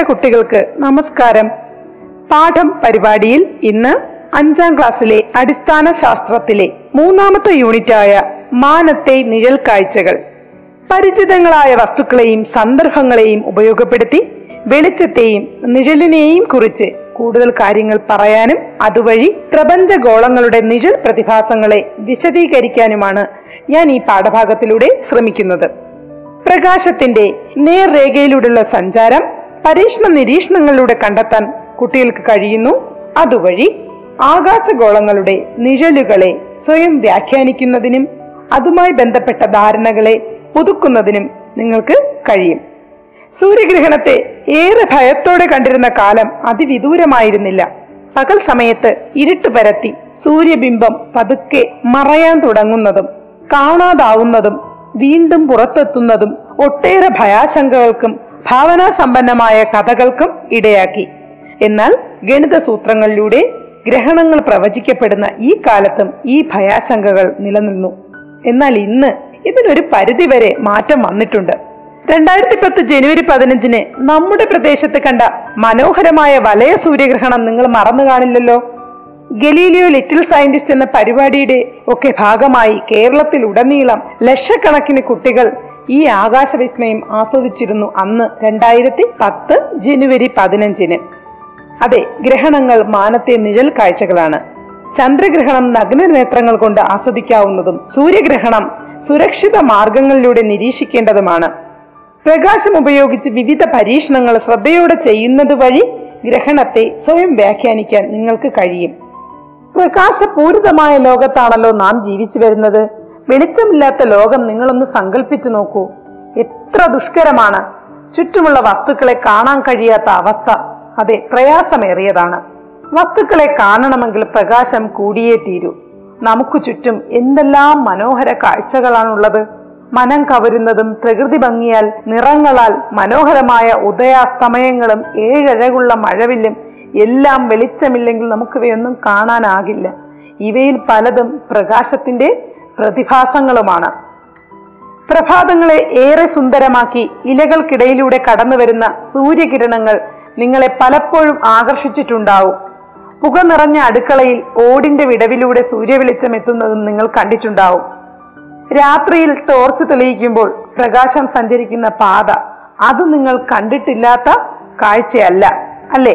പ്രിയപ്പെട്ട കുട്ടികൾക്ക് നമസ്കാരം. പാഠം പരിപാടിയിൽ ഇന്ന് അഞ്ചാം ക്ലാസ്സിലെ അടിസ്ഥാന ശാസ്ത്രത്തിലെ മൂന്നാമത്തെ യൂണിറ്റായ മാനത്തെ നിഴൽ കാഴ്ചകൾ. പരിചിതങ്ങളായ വസ്തുക്കളെയും സന്ദർഭങ്ങളെയും ഉപയോഗപ്പെടുത്തി വെളിച്ചത്തെയും നിഴലിനെയും കുറിച്ച് കൂടുതൽ കാര്യങ്ങൾ പറയാനും അതുവഴി പ്രപഞ്ചഗോളങ്ങളുടെ നിഴൽ പ്രതിഭാസങ്ങളെ വിശദീകരിക്കാനുമാണ് ഞാൻ ഈ പാഠഭാഗത്തിലൂടെ ശ്രമിക്കുന്നത്. പ്രകാശത്തിന്റെ നേർരേഖയിലൂടെയുള്ള സഞ്ചാരം പരീക്ഷണ നിരീക്ഷണങ്ങളിലൂടെ കണ്ടെത്താൻ കുട്ടികൾക്ക് കഴിയുന്നു. അതുവഴി ആകാശഗോളങ്ങളുടെ നിഴലുകളെ സ്വയം വ്യാഖ്യാനിക്കുന്നതിനും അതുമായി ബന്ധപ്പെട്ട ധാരണകളെ പുതുക്കുന്നതിനും നിങ്ങൾക്ക് കഴിയും. സൂര്യഗ്രഹണത്തെ ഏറെ ഭയത്തോടെ കണ്ടിരുന്ന കാലം അതിവിദൂരമായിരുന്നില്ല. പകൽ സമയത്ത് ഇരുട്ട് പരത്തി സൂര്യബിംബം പതുക്കെ മറയാൻ തുടങ്ങുന്നതും കാണാതാവുന്നതും വീണ്ടും പുറത്തെത്തുന്നതും ഒട്ടേറെ ഭയാശങ്കകൾക്കും ഭാവനാസമ്പന്നമായ കഥകൾക്കും ഇടയാക്കി. എന്നാൽ ഗണിത സൂത്രങ്ങളിലൂടെ ഗ്രഹണങ്ങൾ പ്രവചിക്കപ്പെടുന്ന ഈ കാലത്തും ഈ ഭയാശങ്കകൾ നിലനിന്നു. എന്നാൽ ഇന്ന് ഇതിനൊരു പരിധിവരെ മാറ്റം വന്നിട്ടുണ്ട്. രണ്ടായിരത്തി പത്ത് ജനുവരി പതിനഞ്ചിന് നമ്മുടെ പ്രദേശത്ത് കണ്ട മനോഹരമായ വലയ സൂര്യഗ്രഹണം നിങ്ങൾ മറന്നു കാണില്ലല്ലോ? ഗലീലിയോ ലിറ്റിൽ സയന്റിസ്റ്റ് എന്ന പരിപാടിയുടെ ഒക്കെ ഭാഗമായി കേരളത്തിൽ ഉടനീളം ലക്ഷക്കണക്കിന് കുട്ടികൾ ഈ ആകാശവിസ്മയം ആസ്വദിച്ചിരുന്നു അന്ന് രണ്ടായിരത്തി പത്ത് ജനുവരി പതിനഞ്ചിന്. അതെ ഗ്രഹണങ്ങൾ മാനത്തെ നിഴൽ കാഴ്ചകളാണ്. ചന്ദ്രഗ്രഹണം നഗ്ന നേത്രങ്ങൾ കൊണ്ട് ആസ്വദിക്കാവുന്നതും സൂര്യഗ്രഹണം സുരക്ഷിത മാർഗങ്ങളിലൂടെ നിരീക്ഷിക്കേണ്ടതുമാണ്. പ്രകാശം ഉപയോഗിച്ച് വിവിധ പരീക്ഷണങ്ങൾ ശ്രദ്ധയോടെ ചെയ്യുന്നത് വഴി ഗ്രഹണത്തെ സ്വയം വ്യാഖ്യാനിക്കാൻ നിങ്ങൾക്ക് കഴിയും. പ്രകാശപൂരിതമായ ലോകത്താണല്ലോ നാം ജീവിച്ചു വരുന്നത്. വെളിച്ചമില്ലാത്ത ലോകം നിങ്ങളൊന്ന് സങ്കല്പിച്ചു നോക്കൂ. എത്ര ദുഷ്കരമാണ്. ചുറ്റുമുള്ള വസ്തുക്കളെ കാണാൻ കഴിയാത്ത അവസ്ഥ. അതെ പ്രയാസമേറിയതാണ്. വസ്തുക്കളെ കാണണമെങ്കിൽ പ്രകാശം കൂടിയേ തീരൂ. നമുക്ക് ചുറ്റും എന്തെല്ലാം മനോഹര കാഴ്ചകളാണുള്ളത്. മനം കവരുന്നതും പ്രകൃതി ഭംഗിയാൽ നിറങ്ങളാൽ മനോഹരമായ ഉദയാസ്തമയങ്ങളും ഏഴഴകുള്ള മഴവില്ലും എല്ലാം വെളിച്ചമില്ലെങ്കിൽ നമുക്കിവയൊന്നും കാണാനാകില്ല. ഇവയിൽ പലതും പ്രകാശത്തിന്റെ പ്രതിഭാസങ്ങളുമാണ്. പ്രഭാതങ്ങളെ ഏറെ സുന്ദരമാക്കി ഇലകൾക്കിടയിലൂടെ കടന്നു വരുന്ന സൂര്യകിരണങ്ങൾ നിങ്ങളെ പലപ്പോഴും ആകർഷിച്ചിട്ടുണ്ടാവും. പുക നിറഞ്ഞ അടുക്കളയിൽ ഓടിന്റെ വിടവിലൂടെ സൂര്യവെളിച്ചം എത്തുന്നതും നിങ്ങൾ കണ്ടിട്ടുണ്ടാവും. രാത്രിയിൽ ടോർച്ച് തെളിയിക്കുമ്പോൾ പ്രകാശം സഞ്ചരിക്കുന്ന പാത അത് നിങ്ങൾ കണ്ടിട്ടില്ലാത്ത കാഴ്ചയല്ല അല്ലേ?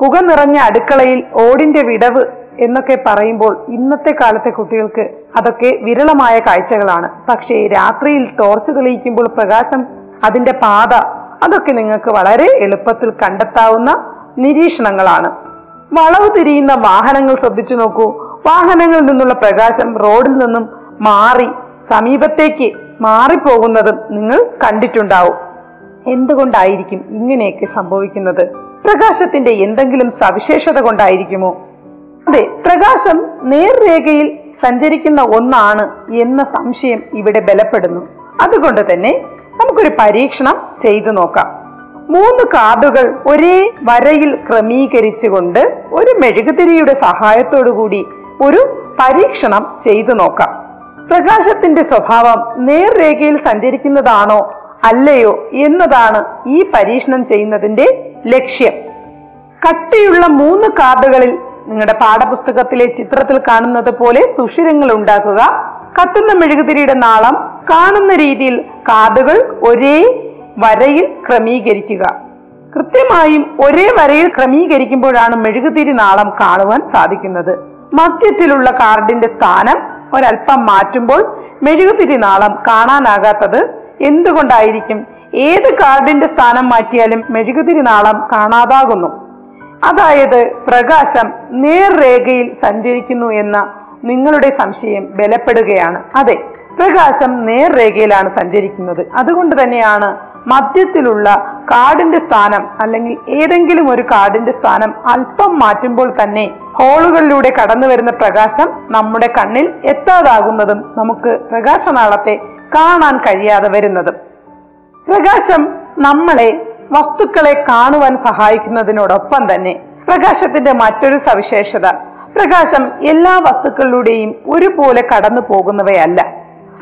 പുക നിറഞ്ഞ അടുക്കളയിൽ ഓടിന്റെ വിടവ് എന്നൊക്കെ പറയുമ്പോൾ ഇന്നത്തെ കാലത്തെ കുട്ടികൾക്ക് അതൊക്കെ വിരളമായ കാഴ്ചകളാണ്. പക്ഷേ രാത്രിയിൽ ടോർച്ച് തെളിയിക്കുമ്പോൾ പ്രകാശം അതിന്റെ പാത അതൊക്കെ നിങ്ങൾക്ക് വളരെ എളുപ്പത്തിൽ കണ്ടെത്താവുന്ന നിരീക്ഷണങ്ങളാണ്. വളവ് തിരിയുന്ന വാഹനങ്ങൾ ശ്രദ്ധിച്ചു നോക്കൂ. വാഹനങ്ങളിൽ നിന്നുള്ള പ്രകാശം റോഡിൽ നിന്നും മാറി സമീപത്തേക്ക് മാറിപ്പോകുന്നതും നിങ്ങൾ കണ്ടിട്ടുണ്ടാവും. എന്തുകൊണ്ടായിരിക്കും ഇങ്ങനെയൊക്കെ സംഭവിക്കുന്നത്? പ്രകാശത്തിന്റെ എന്തെങ്കിലും സവിശേഷത കൊണ്ടായിരിക്കുമോ? അതെ പ്രകാശം നേർരേഖയിൽ സഞ്ചരിക്കുന്ന ഒന്നാണ് എന്ന സംശയം ഇവിടെ ബലപ്പെടുന്നു. അതുകൊണ്ട് തന്നെ നമുക്കൊരു പരീക്ഷണം ചെയ്തു നോക്കാം. മൂന്ന് കാർഡുകൾ ഒരേ വരയിൽ ക്രമീകരിച്ചുകൊണ്ട് ഒരു മെഴുകുതിരിയുടെ കൂടി ഒരു പരീക്ഷണം ചെയ്തു നോക്കാം. പ്രകാശത്തിന്റെ സ്വഭാവം നേർരേഖയിൽ സഞ്ചരിക്കുന്നതാണോ അല്ലയോ എന്നതാണ് ഈ പരീക്ഷണം ചെയ്യുന്നതിന്റെ ലക്ഷ്യം. കട്ടിയുള്ള മൂന്ന് കാർഡുകളിൽ നിങ്ങളുടെ പാഠപുസ്തകത്തിലെ ചിത്രത്തിൽ കാണുന്നത് പോലെ സുഷിരങ്ങൾ ഉണ്ടാക്കുക. കത്തുന്ന മെഴുകുതിരിയുടെ നാളം കാണുന്ന രീതിയിൽ കാതുകൾ ഒരേ വരയിൽ ക്രമീകരിക്കുക. കൃത്യമായും ഒരേ വരയിൽ ക്രമീകരിക്കുമ്പോഴാണ് മെഴുകുതിരി നാളം കാണുവാൻ സാധിക്കുന്നത്. മധ്യത്തിലുള്ള കാർഡിന്റെ സ്ഥാനം ഒരല്പം മാറ്റുമ്പോൾ മെഴുകുതിരി നാളം കാണാനാകാത്തത് എന്തുകൊണ്ടായിരിക്കും? ഏത് കാർഡിന്റെ സ്ഥാനം മാറ്റിയാലും മെഴുകുതിരി നാളം കാണാതാകുന്നു. അതായത് പ്രകാശം നേർരേഖയിൽ സഞ്ചരിക്കുന്നു എന്ന നിങ്ങളുടെ സംശയം ബലപ്പെടുകയാണ്. അതെ പ്രകാശം നേർരേഖയിലാണ് സഞ്ചരിക്കുന്നത്. അതുകൊണ്ട് തന്നെയാണ് മധ്യത്തിലുള്ള കാർഡിന്റെ സ്ഥാനം അല്ലെങ്കിൽ ഏതെങ്കിലും ഒരു കാർഡിന്റെ സ്ഥാനം അല്പം മാറ്റുമ്പോൾ തന്നെ ഹോളുകളിലൂടെ കടന്നു വരുന്ന പ്രകാശം നമ്മുടെ കണ്ണിൽ എത്താതാകുന്നതും നമുക്ക് പ്രകാശനാളത്തെ കാണാൻ കഴിയാതെ വരുന്നതും. പ്രകാശം നമ്മളെ വസ്തുക്കളെ കാണുവാൻ സഹായിക്കുന്നതിനോടൊപ്പം തന്നെ പ്രകാശത്തിന്റെ മറ്റൊരു സവിശേഷത. പ്രകാശം എല്ലാ വസ്തുക്കളിലൂടെയും ഒരുപോലെ കടന്നു പോകുന്നവയല്ല.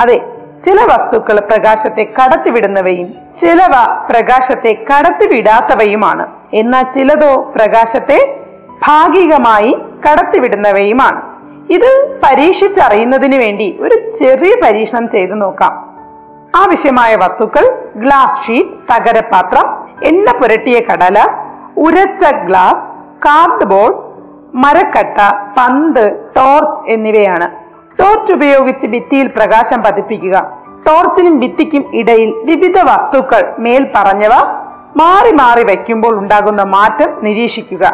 അതെ ചില വസ്തുക്കൾ പ്രകാശത്തെ കടത്തിവിടുന്നവയും ചിലവ പ്രകാശത്തെ കടത്തിവിടാത്തവയുമാണ്. എന്നാൽ ചിലതോ പ്രകാശത്തെ ഭാഗികമായി കടത്തിവിടുന്നവയുമാണ്. ഇത് പരീക്ഷിച്ചറിയുന്നതിന് വേണ്ടി ഒരു ചെറിയ പരീക്ഷണം ചെയ്തു നോക്കാം. ആവശ്യമായ വസ്തുക്കൾ ഗ്ലാസ് ഷീറ്റ് തകരപാത്രം എണ്ണ പുരട്ടിയ കടലാസ് ഉരച്ച ഗ്ലാസ് കാർഡ് ബോർഡ് മരക്കട്ട പന്ത് ടോർച്ച് എന്നിവയാണ്. ടോർച്ച് ഉപയോഗിച്ച് ഭിത്തിയിൽ പ്രകാശം പതിപ്പിക്കുക. ടോർച്ചിനും ഭിത്തിക്കും ഇടയിൽ വിവിധ വസ്തുക്കൾ മേൽ പറഞ്ഞവ മാറി മാറി വയ്ക്കുമ്പോൾ ഉണ്ടാകുന്ന മാറ്റം നിരീക്ഷിക്കുക.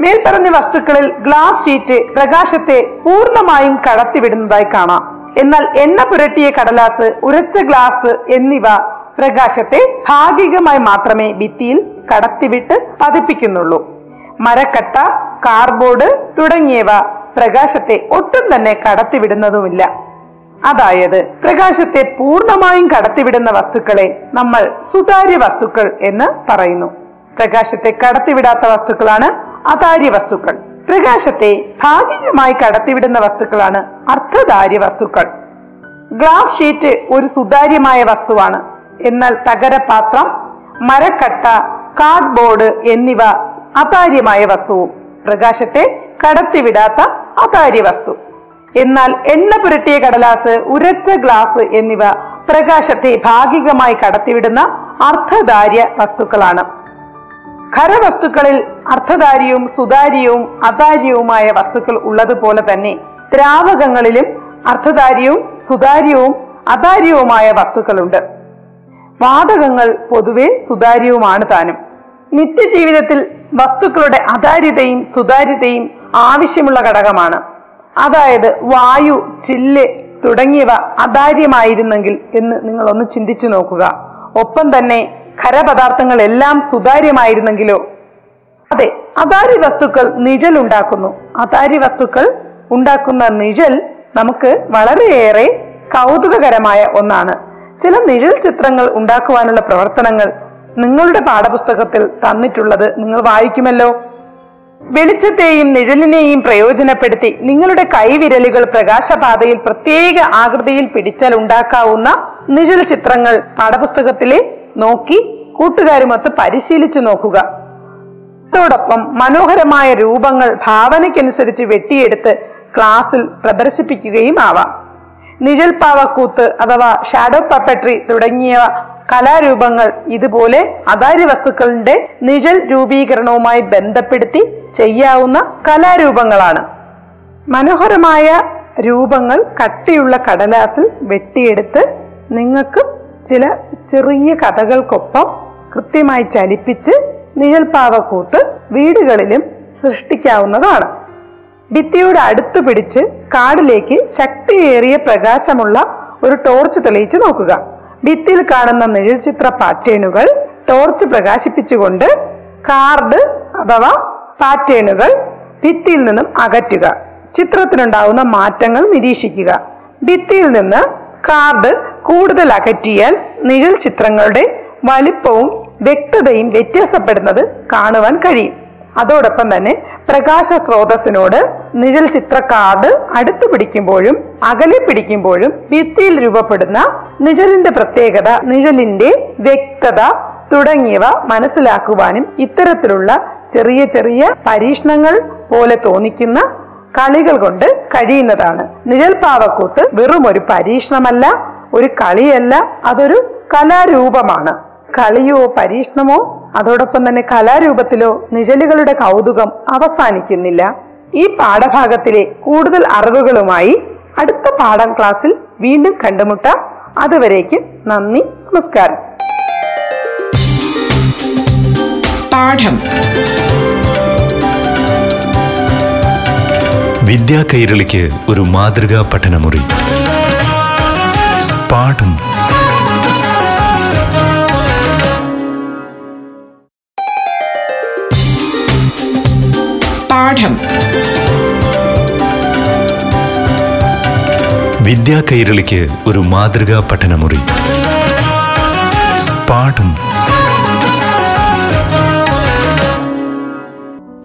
മേൽപ്പറഞ്ഞ വസ്തുക്കളിൽ ഗ്ലാസ് ഷീറ്റ് പ്രകാശത്തെ പൂർണമായും കടത്തിവിടുന്നതായി കാണാം. എന്നാൽ എണ്ണ പുരട്ടിയ കടലാസ് ഉരച്ച ഗ്ലാസ് എന്നിവ പ്രകാശത്തെ ഭാഗികമായി മാത്രമേ ഭിത്തിയിൽ കടത്തിവിട്ട് പതിപ്പിക്കുന്നുള്ളൂ. മരക്കട്ട കാർബോർഡ് തുടങ്ങിയവ പ്രകാശത്തെ ഒട്ടും തന്നെ കടത്തിവിടുന്നതുമില്ല. അതായത് പ്രകാശത്തെ പൂർണമായും കടത്തിവിടുന്ന വസ്തുക്കളെ നമ്മൾ സുതാര്യ വസ്തുക്കൾ എന്ന് പറയുന്നു. പ്രകാശത്തെ കടത്തിവിടാത്ത വസ്തുക്കളാണ് അതാര്യ വസ്തുക്കൾ. പ്രകാശത്തെ ഭാഗികമായി കടത്തിവിടുന്ന വസ്തുക്കളാണ് അർദ്ധധാര്യ വസ്തുക്കൾ. ഗ്ലാസ് ഷീറ്റ് ഒരു സുതാര്യമായ വസ്തുവാണ്. എന്നാൽ തകരപാത്രം മരക്കട്ട കാർഡ്ബോർഡ് എന്നിവ അതാര്യമായ വസ്തുവും. പ്രകാശത്തെ കടത്തിവിടാത്ത അതാര്യ വസ്തു. എന്നാൽ എണ്ണ പുരട്ടിയ കടലാസ് ഉരച്ച ഗ്ലാസ് എന്നിവ പ്രകാശത്തെ ഭാഗികമായി കടത്തിവിടുന്ന അർദ്ധധാര്യ വസ്തുക്കളാണ്. ഖരവസ്തുക്കളിൽ അർദ്ധധാര്യവും സുതാര്യവും അതാര്യവുമായ വസ്തുക്കൾ ഉള്ളതുപോലെ തന്നെ ദ്രാവകങ്ങളിലും അർദ്ധധാര്യവും സുതാര്യവും അതാര്യവുമായ വസ്തുക്കളുണ്ട്. വാതകങ്ങൾ പൊതുവെ സുതാര്യവുമാണ് താനും. നിത്യജീവിതത്തിൽ വസ്തുക്കളുടെ അതാര്യതയും സുതാര്യതയും ആവശ്യമുള്ള ഘടകമാണ്. അതായത് വായു ചില്ല് തുടങ്ങിയവ അതാര്യമായിരുന്നെങ്കിൽ എന്ന് നിങ്ങൾ ഒന്ന് ചിന്തിച്ചു നോക്കുക. ഒപ്പം തന്നെ ഖരപദാർത്ഥങ്ങൾ എല്ലാം സുതാര്യമായിരുന്നെങ്കിലോ? അതെ അതാര്യ വസ്തുക്കൾ നിഴൽ ഉണ്ടാക്കുന്നു. അതാര്യ വസ്തുക്കൾ ഉണ്ടാക്കുന്ന നിഴൽ നമുക്ക് വളരെയേറെ കൗതുകകരമായ ഒന്നാണ്. ചില നിഴൽ ചിത്രങ്ങൾ ഉണ്ടാക്കുവാനുള്ള പ്രവർത്തനങ്ങൾ നിങ്ങളുടെ പാഠപുസ്തകത്തിൽ തന്നിട്ടുള്ളത് നിങ്ങൾ വായിക്കുമല്ലോ. വെളിച്ചത്തെയും നിഴലിനെയും പ്രയോജനപ്പെടുത്തി നിങ്ങളുടെ കൈവിരലുകൾ പ്രകാശപാതയിൽ പ്രത്യേക ആകൃതിയിൽ പിടിച്ചാൽ ഉണ്ടാക്കാവുന്ന നിഴൽ ചിത്രങ്ങൾ പാഠപുസ്തകത്തിലെ നോക്കി കൂട്ടുകാരുമൊത്ത് പരിശീലിച്ചു നോക്കുക. അതോടൊപ്പം മനോഹരമായ രൂപങ്ങൾ ഭാവനയ്ക്കനുസരിച്ച് വെട്ടിയെടുത്ത് ക്ലാസ്സിൽ പ്രദർശിപ്പിക്കുകയും ആവാം. നിഴൽപ്പാവക്കൂത്ത് അഥവാ ഷാഡോ പപ്പട്രി തുടങ്ങിയ കലാരൂപങ്ങൾ ഇതുപോലെ അതാര്യ വസ്തുക്കളുടെ നിഴൽ രൂപീകരണവുമായി ബന്ധപ്പെടുത്തി ചെയ്യാവുന്ന കലാരൂപങ്ങളാണ്. മനോഹരമായ രൂപങ്ങൾ കട്ടിയുള്ള കടലാസിൽ വെട്ടിയെടുത്ത് നിങ്ങൾക്ക് ചില ചെറിയ കഥകൾക്കൊപ്പം കൃത്യമായി ചലിപ്പിച്ച് നിഴൽപ്പാവക്കൂത്ത് വീടുകളിലും സൃഷ്ടിക്കാവുന്നതാണ്. ഭിത്തിയോട് അടുത്തു പിടിച്ച് കാടിലേക്ക് ശക്തിയേറിയ പ്രകാശമുള്ള ഒരു ടോർച്ച് തെളിയിച്ച് നോക്കുക. ഭിത്തിയിൽ കാണുന്ന നിഴൽചിത്ര പാറ്റേണുകൾ ടോർച്ച് പ്രകാശിപ്പിച്ചുകൊണ്ട് കാർഡ് അഥവാ പാറ്റേണുകൾ ഭിത്തിയിൽ നിന്നും അകറ്റുക. ചിത്രത്തിനുണ്ടാവുന്ന മാറ്റങ്ങൾ നിരീക്ഷിക്കുക. ഭിത്തിയിൽ നിന്ന് കാർഡ് കൂടുതൽ അകറ്റിയാൽ നിഴൽ ചിത്രങ്ങളുടെ വലിപ്പവും വ്യക്തതയും വ്യത്യാസപ്പെടുന്നത് കാണുവാൻ കഴിയും. അതോടൊപ്പം തന്നെ പ്രകാശ സ്രോതസ്സിനോട് നിഴൽ ചിത്ര കാർഡ് അടുത്ത് പിടിക്കുമ്പോഴും അകലെ പിടിക്കുമ്പോഴും ഭിത്തിയിൽ രൂപപ്പെടുന്ന നിഴലിന്റെ പ്രത്യേകത നിഴലിന്റെ വ്യക്തത തുടങ്ങിയവ മനസ്സിലാക്കുവാനും ഇത്തരത്തിലുള്ള ചെറിയ ചെറിയ പരീക്ഷണങ്ങൾ പോലെ തോന്നിക്കുന്ന കളികൾ കൊണ്ട് കഴിയുന്നതാണ്. നിഴൽപ്പാവക്കൂത്ത് വെറും ഒരു പരീക്ഷണമല്ല ഒരു കളിയല്ല അതൊരു കലാരൂപമാണ്. കളിയോ പരീക്ഷണമോ അതോടൊപ്പം തന്നെ കലാരൂപത്തിലോ നിഴലുകളുടെ കൗതുകം അവസാനിക്കുന്നില്ല. ഈ പാഠഭാഗത്തിലെ കൂടുതൽ അറിവുകളുമായി അടുത്ത പാഠം ക്ലാസ്സിൽ വീണ്ടും കണ്ടുമുട്ടാം. അതുവരേക്ക് നന്ദി നമസ്കാരം. പാഠം. വിദ്യാ കൈരളിക്ക് ഒരു മാതൃകാ പഠനമുറി. പാഠം പാഠം. വിദ്യാ കൈരളിക്ക് ഒരു മാതൃകാ പഠനമുറി. പാഠം.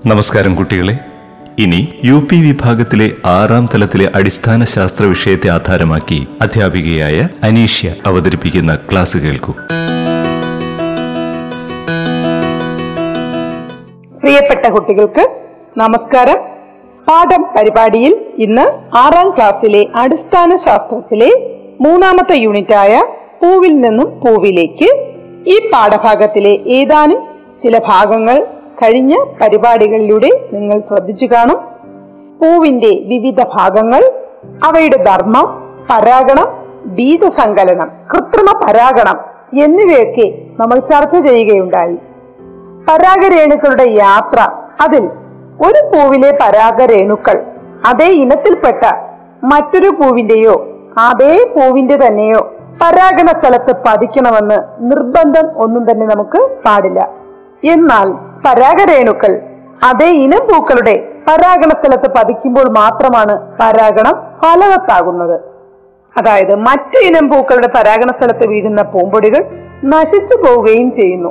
നമസ്കാരം കുട്ടികളെ. ഇനി യു പി വിഭാഗത്തിലെ ആറാം തലത്തിലെ അടിസ്ഥാന ശാസ്ത്ര വിഷയത്തെ ആധാരമാക്കി അധ്യാപികയായ അനീഷ്യ അവതരിപ്പിക്കുന്ന ക്ലാസ് കേൾക്കൂ. പ്രിയപ്പെട്ട കുട്ടികൾക്ക് നമസ്കാരം. പാഠം പരിപാടിയിൽ ഇന്ന് ആറാം ക്ലാസ്സിലെ അടിസ്ഥാന ശാസ്ത്രത്തിലെ മൂന്നാമത്തെ യൂണിറ്റായ പൂവിൽ നിന്നും പൂവിലേക്ക് ഈ പാഠഭാഗത്തിലെ ഏതാനും ചില ഭാഗങ്ങൾ കഴിഞ്ഞ പരിപാടികളിലൂടെ നിങ്ങൾ ശ്രദ്ധിച്ചു കാണും. പൂവിന്റെ വിവിധ ഭാഗങ്ങൾ അവയുടെ ധർമ്മം പരാഗണം ബീജസങ്കലനം കൃത്രിമ പരാഗണം എന്നിവയൊക്കെ നമ്മൾ ചർച്ച ചെയ്യുകയുണ്ടായി. പരാഗരേണുക്കളുടെ യാത്ര അതിൽ ഒരു പൂവിലെ പരാഗരേണുക്കൾ അതേ ഇനത്തിൽപ്പെട്ട മറ്റൊരു പൂവിന്റെയോ അതേ പൂവിന്റെ തന്നെയോ പരാഗണ സ്ഥലത്ത് പതിക്കണമെന്ന് നിർബന്ധം ഒന്നും തന്നെ നമുക്ക് പാടില്ല. എന്നാൽ പരാഗരേണുക്കൾ അതേ ഇനം പൂക്കളുടെ പരാഗണ സ്ഥലത്ത് പതിക്കുമ്പോൾ മാത്രമാണ് പരാഗണം ഫലവത്താകുന്നത്. അതായത് മറ്റു ഇനം പൂക്കളുടെ പരാഗണ സ്ഥലത്ത് വീഴുന്ന പൂമ്പൊടികൾ നശിച്ചു പോവുകയും ചെയ്യുന്നു.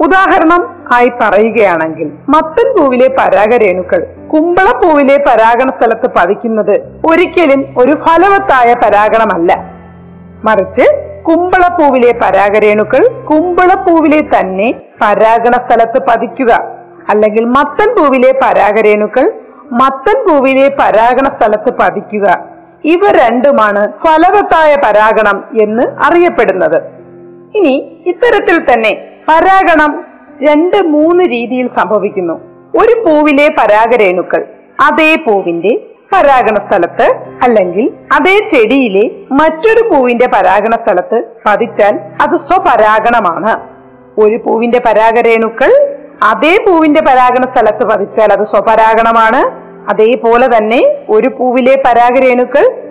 ഉദാഹരണം ആയി പറയുകയാണെങ്കിൽ മത്തൻ പൂവിലെ പരാഗരേണുക്കൾ കുമ്പളപ്പൂവിലെ പരാഗണ സ്ഥലത്ത് പതിക്കുന്നത് ഒരിക്കലും ഒരു ഫലവത്തായ പരാഗണമല്ല. മറിച്ച് കുമ്പളപ്പൂവിലെ പരാഗരേണുക്കൾ കുമ്പളപ്പൂവിലെ തന്നെ പരാഗണ സ്ഥലത്ത് പതിക്കുക. അല്ലെങ്കിൽ മത്തൻ പൂവിലെ പരാഗരേണുക്കൾ മത്തൻ പൂവിലെ പരാഗണ സ്ഥലത്ത് പതിക്കുക. ഇവ രണ്ടുമാണ് ഫലവത്തായ പരാഗണം എന്ന് അറിയപ്പെടുന്നത്. ഇനി ഇത്തരത്തിൽ തന്നെ പരാഗണം രണ്ട് മൂന്ന് രീതിയിൽ സംഭവിക്കുന്നു. ഒരു പൂവിലെ പരാഗരേണുക്കൾ അതേ പൂവിന്റെ പരാഗണ സ്ഥലത്ത് അല്ലെങ്കിൽ അതേ ചെടിയിലെ മറ്റൊരു പൂവിന്റെ പരാഗണ സ്ഥലത്ത് പതിച്ചാൽ അത് സ്വപരാഗണമാണ്. ഒരു പൂവിന്റെ പരാഗരേണുക്കൾ അതേ പൂവിന്റെ പരാഗണ സ്ഥലത്ത് പതിച്ചാൽ അത് സ്വപരാഗണമാണ്. അതേപോലെ തന്നെ ഒരു പൂവിലെ പരാഗരേണുക്കൾ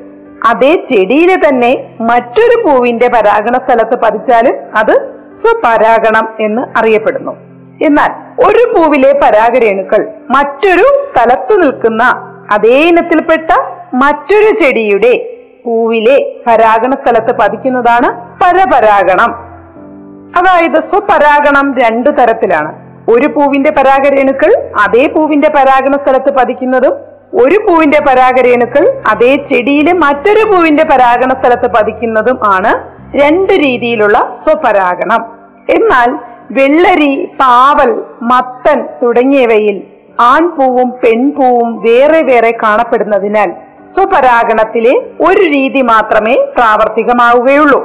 അതേ ചെടിയിലെ തന്നെ മറ്റൊരു പൂവിന്റെ പരാഗണ സ്ഥലത്ത് പതിച്ചാലും അത് സ്വപരാഗണം എന്ന് അറിയപ്പെടുന്നു. എന്നാൽ ഒരു പൂവിലെ പരാഗരേണുക്കൾ മറ്റൊരു സ്ഥലത്തു നിൽക്കുന്ന അതേ ഇനത്തിൽപ്പെട്ട മറ്റൊരു ചെടിയുടെ പൂവിലെ പരാഗണ സ്ഥലത്ത് പതിക്കുന്നതാണ് പരപരാഗണം. അതായത് സ്വപരാഗണം രണ്ടു തരത്തിലാണ്. ഒരു പൂവിന്റെ പരാഗരേണുക്കൾ അതേ പൂവിന്റെ പരാഗണ സ്ഥലത്ത് പതിക്കുന്നതും ഒരു പൂവിന്റെ പരാഗരേണുക്കൾ അതേ ചെടിയിലെ മറ്റൊരു പൂവിന്റെ പരാഗണ സ്ഥലത്ത് പതിക്കുന്നതും ആണ് രണ്ട് രീതിയിലുള്ള സ്വപരാഗണം. എന്നാൽ വെള്ളരി പാവൽ മത്തൻ തുടങ്ങിയവയിൽ ആൺപൂവും പെൺപൂവും വേറെ വേറെ കാണപ്പെടുന്നതിനാൽ സ്വപരാഗണത്തിലെ ഒരു രീതി മാത്രമേ പ്രാവർത്തികമാവുകയുള്ളൂ.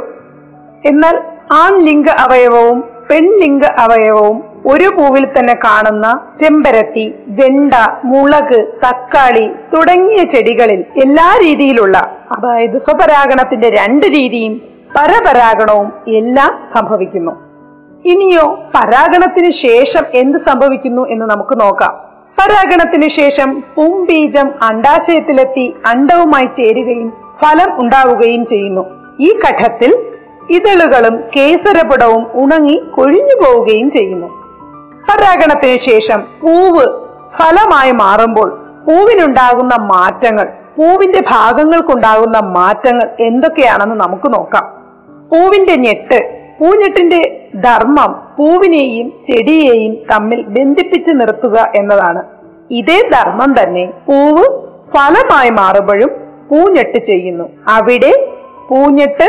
എന്നാൽ ആൺലിംഗ അവയവവും പെൺലിംഗ അവയവവും ഒരു പൂവിൽ തന്നെ കാണുന്ന ചെമ്പരത്തി വെണ്ട മുളക് തക്കാളി തുടങ്ങിയ ചെടികളിൽ എല്ലാ രീതിയിലുള്ള അതായത് സ്വപരാഗണത്തിന്റെ രണ്ട് രീതിയും പരപരാഗണവും എല്ലാം സംഭവിക്കുന്നു. ഇനിയോ പരാഗണത്തിന് ശേഷം എന്ത് സംഭവിക്കുന്നു എന്ന് നമുക്ക് നോക്കാം. പരാഗണത്തിന് ശേഷം പുംബീജം അണ്ടാശയത്തിലെത്തി അണ്ടവുമായി ചേരുകയും ഫലം ഉണ്ടാവുകയും ചെയ്യുന്നു. ഈ ഘട്ടത്തിൽ ഇതളുകളും കേസരപുടവും ഉണങ്ങി കൊഴിഞ്ഞു പോവുകയും ചെയ്യുന്നു. പരാഗണത്തിന് ശേഷം പൂവ് ഫലമായി മാറുമ്പോൾ പൂവിനുണ്ടാകുന്ന മാറ്റങ്ങൾ പൂവിന്റെ ഭാഗങ്ങൾക്കുണ്ടാകുന്ന മാറ്റങ്ങൾ എന്തൊക്കെയാണെന്ന് നമുക്ക് നോക്കാം. പൂവിന്റെ ഞെട്ട് പൂഞ്ഞെട്ടിന്റെ ധർമ്മം പൂവിനെയും ചെടിയെയും തമ്മിൽ ബന്ധിപ്പിച്ച് നിർത്തുക എന്നതാണ്. ഇതേ ധർമ്മം തന്നെ പൂവ് ഫലമായി മാറുമ്പോഴും പൂഞ്ഞെട്ട് ചെയ്യുന്നു. അവിടെ പൂഞ്ഞെട്ട്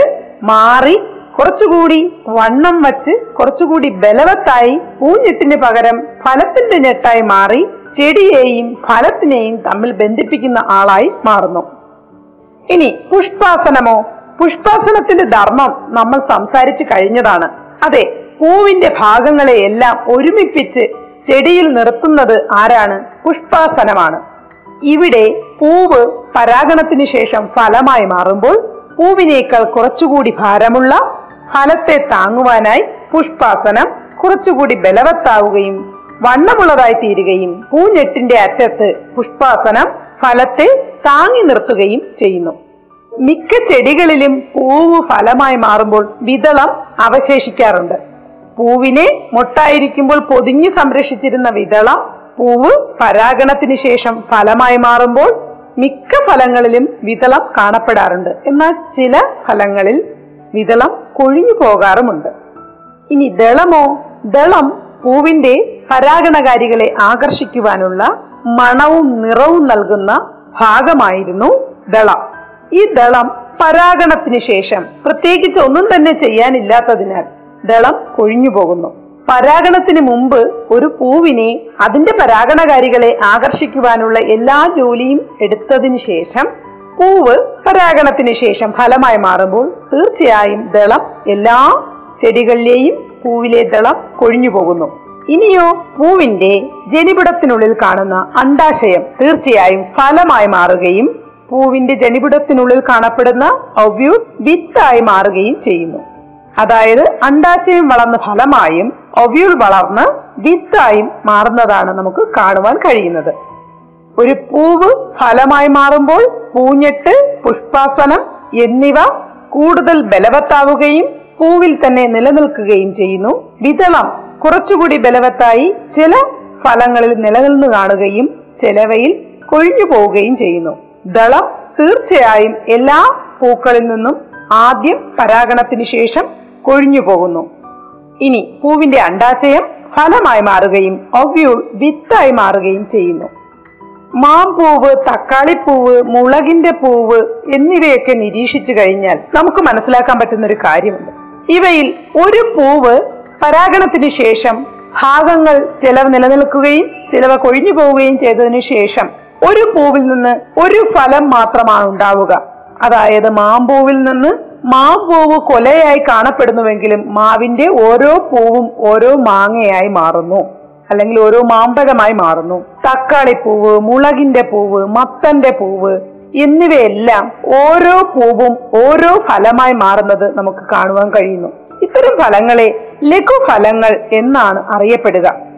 മാറി കുറച്ചുകൂടി വണ്ണം വച്ച് കുറച്ചുകൂടി ബലവത്തായി പൂഞ്ഞെട്ടിന് പകരം ഫലത്തിന്റെ ഞെട്ടായി മാറി ചെടിയെയും ഫലത്തിനെയും തമ്മിൽ ബന്ധിപ്പിക്കുന്ന ആളായി മാറുന്നു. ഇനി പുഷ്പാസനമോ പുഷ്പാസനത്തിന്റെ ധർമ്മം നമ്മൾ സംസാരിച്ചു കഴിഞ്ഞതാണ്. അതെ പൂവിന്റെ ഭാഗങ്ങളെ എല്ലാം ഒരുമിപ്പിച്ച് ചെടിയിൽ നിർത്തുന്നത് ആരാണ്? പുഷ്പാസനമാണ്. ഇവിടെ പൂവ് പരാഗണത്തിന് ശേഷം ഫലമായി മാറുമ്പോൾ പൂവിനേക്കാൾ കുറച്ചുകൂടി ഭാരമുള്ള ഫലത്തെ താങ്ങുവാനായി പുഷ്പാസനം കുറച്ചുകൂടി ബലവത്താവുകയും വണ്ണമുള്ളതായി തീരുകയും പൂഞ്ഞെട്ടിന്റെ അറ്റത്ത് പുഷ്പാസനം ഫലത്തെ താങ്ങി നിർത്തുകയും ചെയ്യുന്നു. മിക്ക ചെടികളിലും പൂവ് ഫലമായി മാറുമ്പോൾ വിതളം അവശേഷിക്കാറുണ്ട്. പൂവിനെ മൊട്ടായിരിക്കുമ്പോൾ പൊതിഞ്ഞു സംരക്ഷിച്ചിരുന്ന വിതളം പൂവ് പരാഗണത്തിന് ശേഷം ഫലമായി മാറുമ്പോൾ മിക്ക ഫലങ്ങളിലും വിതളം കാണപ്പെടാറുണ്ട്. എന്നാൽ ചില ഫലങ്ങളിൽ വിതളം കൊഴിഞ്ഞു പോകാറുമുണ്ട്. ഇനി ദളമോ? ദളം പൂവിന്റെ പരാഗണകാരികളെ ആകർഷിക്കുവാനുള്ള മണവും നിറവും നൽകുന്ന ഭാഗമായിരുന്നു ദളം. ഈ ദളം പരാഗണത്തിന് ശേഷം പ്രത്യേകിച്ച് ഒന്നും തന്നെ ചെയ്യാനില്ലാത്തതിനാൽ ദളം കൊഴിഞ്ഞു പോകുന്നു. പരാഗണത്തിന് മുമ്പ് ഒരു പൂവിനെ അതിന്റെ പരാഗണകാരികളെ ആകർഷിക്കുവാനുള്ള എല്ലാ ജോലിയും എടുത്തതിന് ശേഷം പൂവ് പരാഗണത്തിന് ശേഷം ഫലമായി മാറുമ്പോൾ തീർച്ചയായും ദളം എല്ലാ ചെടികളിലെയും പൂവിലെ ദളം കൊഴിഞ്ഞു പോകുന്നു. ഇനിയോ പൂവിന്റെ ജനിപിടത്തിനുള്ളിൽ കാണുന്ന അണ്ടാശയം തീർച്ചയായും ഫലമായി മാറുകയും പൂവിന്റെ ജനിപിടത്തിനുള്ളിൽ കാണപ്പെടുന്ന ഒവ്യൂട്ട് വിത്തായി മാറുകയും ചെയ്യുന്നു. അതായത് അണ്ടാശയം വളർന്ന ഫലമായും ഒവ്യൂൾ വളർന്ന് വിത്തായും മാറുന്നതാണ് നമുക്ക് കാണുവാൻ കഴിയുന്നത്. ഒരു പൂവ് ഫലമായി മാറുമ്പോൾ പൂഞ്ഞെട്ട് പുഷ്പാസനം എന്നിവ കൂടുതൽ ബലവത്താവുകയും പൂവിൽ തന്നെ നിലനിൽക്കുകയും ചെയ്യുന്നു. വിതളം കുറച്ചുകൂടി ബലവത്തായി ചില ഫലങ്ങളിൽ നിലനിന്ന് കാണുകയും ചിലവയിൽ കൊഴിഞ്ഞു പോവുകയും ചെയ്യുന്നു. ദളം തീർച്ചയായും എല്ലാ പൂക്കളിൽ നിന്നും ആദ്യം പരാഗണത്തിന് ശേഷം കൊഴിഞ്ഞു പോകുന്നു. ഇനി പൂവിന്റെ അണ്ടാശയം ഫലമായി മാറുകയും ഒവ്യൂൾ വിത്തായി മാറുകയും ചെയ്യുന്നു. മാമ്പൂവ് തക്കാളിപ്പൂവ് മുളകിന്റെ പൂവ് എന്നിവയൊക്കെ നിരീക്ഷിച്ചു കഴിഞ്ഞാൽ നമുക്ക് മനസ്സിലാക്കാൻ പറ്റുന്ന ഒരു കാര്യമുണ്ട്. ഇവയിൽ ഒരു പൂവ് പരാഗണത്തിന് ശേഷം ഭാഗങ്ങൾ ചിലവ് നിലനിൽക്കുകയും ചിലവ് കൊഴിഞ്ഞു പോവുകയും ചെയ്തതിനു ശേഷം ഒരു പൂവിൽ നിന്ന് ഒരു ഫലം മാത്രമാണ് ഉണ്ടാവുക. അതായത് മാമ്പൂവിൽ നിന്ന് മാമ്പൂവ് കൊലയായി കാണപ്പെടുന്നുവെങ്കിലും മാവിന്റെ ഓരോ പൂവും ഓരോ മാങ്ങയായി മാറുന്നു. അല്ലെങ്കിൽ ഓരോ മാമ്പഴമായി മാറുന്നു. തക്കാളിപ്പൂവ് മുളകിന്റെ പൂവ് മത്തന്റെ പൂവ് എന്നിവയെല്ലാം ഓരോ പൂവും ഓരോ ഫലമായി മാറുന്നത് നമുക്ക് കാണുവാൻ കഴിയുന്നു. ഇത്തരം ഫലങ്ങളെ ലഘുഫലങ്ങൾ എന്നാണ് അറിയപ്പെടുക.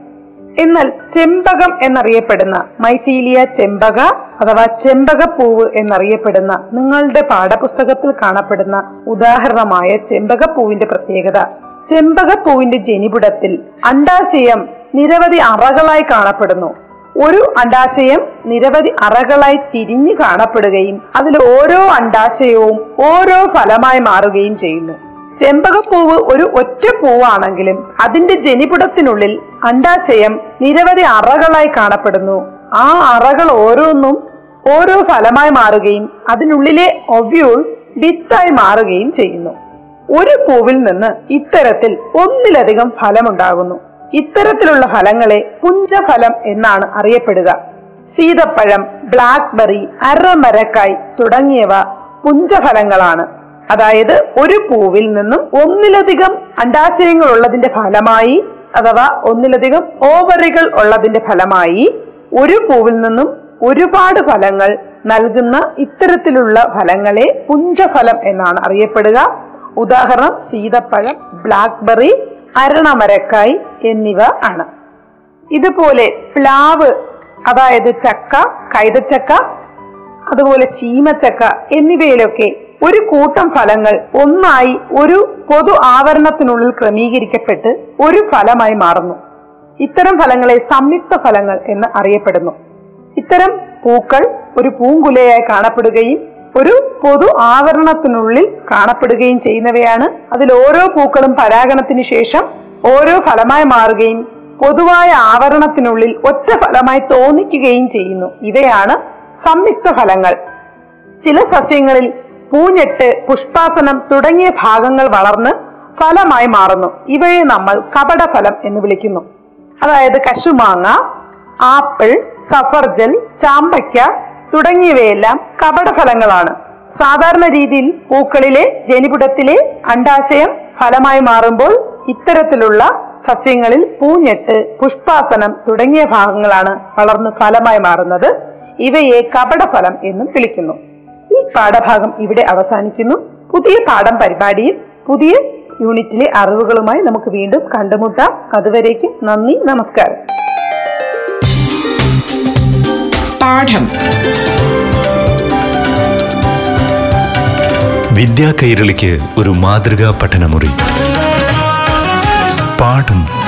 എന്നാൽ ചെമ്പകം എന്നറിയപ്പെടുന്ന മൈസീലിയ ചെമ്പക അഥവാ ചെമ്പകപ്പൂവ് എന്നറിയപ്പെടുന്ന നിങ്ങളുടെ പാഠപുസ്തകത്തിൽ കാണപ്പെടുന്ന ഉദാഹരണമായ ചെമ്പകപ്പൂവിന്റെ പ്രത്യേകത. ചെമ്പകപ്പൂവിന്റെ ജനിപുടത്തിൽ അണ്ടാശയം നിരവധി അറകളായി കാണപ്പെടുന്നു. ഒരു അണ്ടാശയം നിരവധി അറകളായി തിരിഞ്ഞു കാണപ്പെടുകയും അതിൽ ഓരോ അണ്ടാശയവും ഓരോ ഫലമായി മാറുകയും ചെയ്യുന്നു. ചെമ്പകപ്പൂവ് ഒരു ഒറ്റ പൂവാണെങ്കിലും അതിന്റെ ജനിപുടത്തിനുള്ളിൽ അണ്ടാശയം നിരവധി അറകളായി കാണപ്പെടുന്നു. ആ അറകൾ ഓരോന്നും ഓരോ ഫലമായി മാറുകയും അതിനുള്ളിലെ ഒവ്യൂൾ വിത്തായി മാറുകയും ചെയ്യുന്നു. ഒരു പൂവിൽ നിന്ന് ഇത്തരത്തിൽ ഒന്നിലധികം ഫലമുണ്ടാകുന്നു. ഇത്തരത്തിലുള്ള ഫലങ്ങളെ പുഞ്ചഫലം എന്നാണ് അറിയപ്പെടുക. സീതപ്പഴം ബ്ലാക്ക്ബെറി അരമരക്കായ് തുടങ്ങിയവ പുഞ്ചഫലങ്ങളാണ്. അതായത് ഒരു പൂവിൽ നിന്നും ഒന്നിലധികം അണ്ടാശയങ്ങൾ ഉള്ളതിന്റെ ഫലമായി അഥവാ ഒന്നിലധികം ഓവറികൾ ഉള്ളതിന്റെ ഫലമായി ഒരു പൂവിൽ നിന്നും ഒരുപാട് ഫലങ്ങൾ നൽകുന്ന ഇത്തരത്തിലുള്ള ഫലങ്ങളെ പുഞ്ചഫലം എന്നാണ് അറിയപ്പെടുക. ഉദാഹരണം സീതപ്പഴം ബ്ലാക്ക്ബെറി അരണമരക്കായ് എന്നിവ ആണ്. ഇതുപോലെ പ്ലാവ് അതായത് ചക്ക കൈതച്ചക്ക അതുപോലെ ചീമച്ചക്ക എന്നിവയിലൊക്കെ ഒരു കൂട്ടം ഫലങ്ങൾ ഒന്നായി ഒരു പൊതു ആവരണത്തിനുള്ളിൽ ക്രമീകരിക്കപ്പെട്ട് ഒരു ഫലമായി മാറുന്നു. ഇത്തരം ഫലങ്ങളെ സംയുക്ത ഫലങ്ങൾ എന്ന് അറിയപ്പെടുന്നു. ഇത്തരം പൂക്കൾ ഒരു പൂങ്കുലയായി കാണപ്പെടുകയും ഒരു പൊതു ആവരണത്തിനുള്ളിൽ കാണപ്പെടുകയും ചെയ്യുന്നവയാണ്. അതിൽ ഓരോ പൂക്കളും പരാഗണത്തിന് ശേഷം ഓരോ ഫലമായി മാറുകയും പൊതുവായ ആവരണത്തിനുള്ളിൽ ഒറ്റ ഫലമായി തോന്നിക്കുകയും ചെയ്യുന്നു. ഇവയാണ് സംയുക്ത ഫലങ്ങൾ. ചില സസ്യങ്ങളിൽ പൂഞ്ഞെട്ട് പുഷ്പാസനം തുടങ്ങിയ ഭാഗങ്ങൾ വളർന്ന് ഫലമായി മാറുന്നു. ഇവയെ നമ്മൾ കപടഫലം എന്ന് വിളിക്കുന്നു. അതായത് കശുമാങ്ങ ആപ്പിൾ സഫർജൽ ചാമ്പയ്ക്ക തുടങ്ങിയവയെല്ലാം കപടഫലങ്ങളാണ്. സാധാരണ രീതിയിൽ പൂക്കളിലെ ജനിപുടത്തിലെ അണ്ടാശയം ഫലമായി മാറുമ്പോൾ ഇത്തരത്തിലുള്ള സസ്യങ്ങളിൽ പൂഞ്ഞെട്ട് പുഷ്പാസനം തുടങ്ങിയ ഭാഗങ്ങളാണ് വളർന്ന് ഫലമായി മാറുന്നത്. ഇവയെ കപടഫലം എന്നും വിളിക്കുന്നു. പാഠഭാഗം ഇവിടെ അവസാനിക്കുന്നു. പുതിയ പാഠം പരിപാടിയിൽ പുതിയ യൂണിറ്റിലെ അറിവുകളുമായി നമുക്ക് വീണ്ടും കണ്ടുമുട്ടാം. അതുവരേക്കും നന്ദി നമസ്കാരം. പാഠം. വിദ്യാ കൈരളിക്ക് ഒരു മാതൃകാ പഠനമുറി. പാഠം.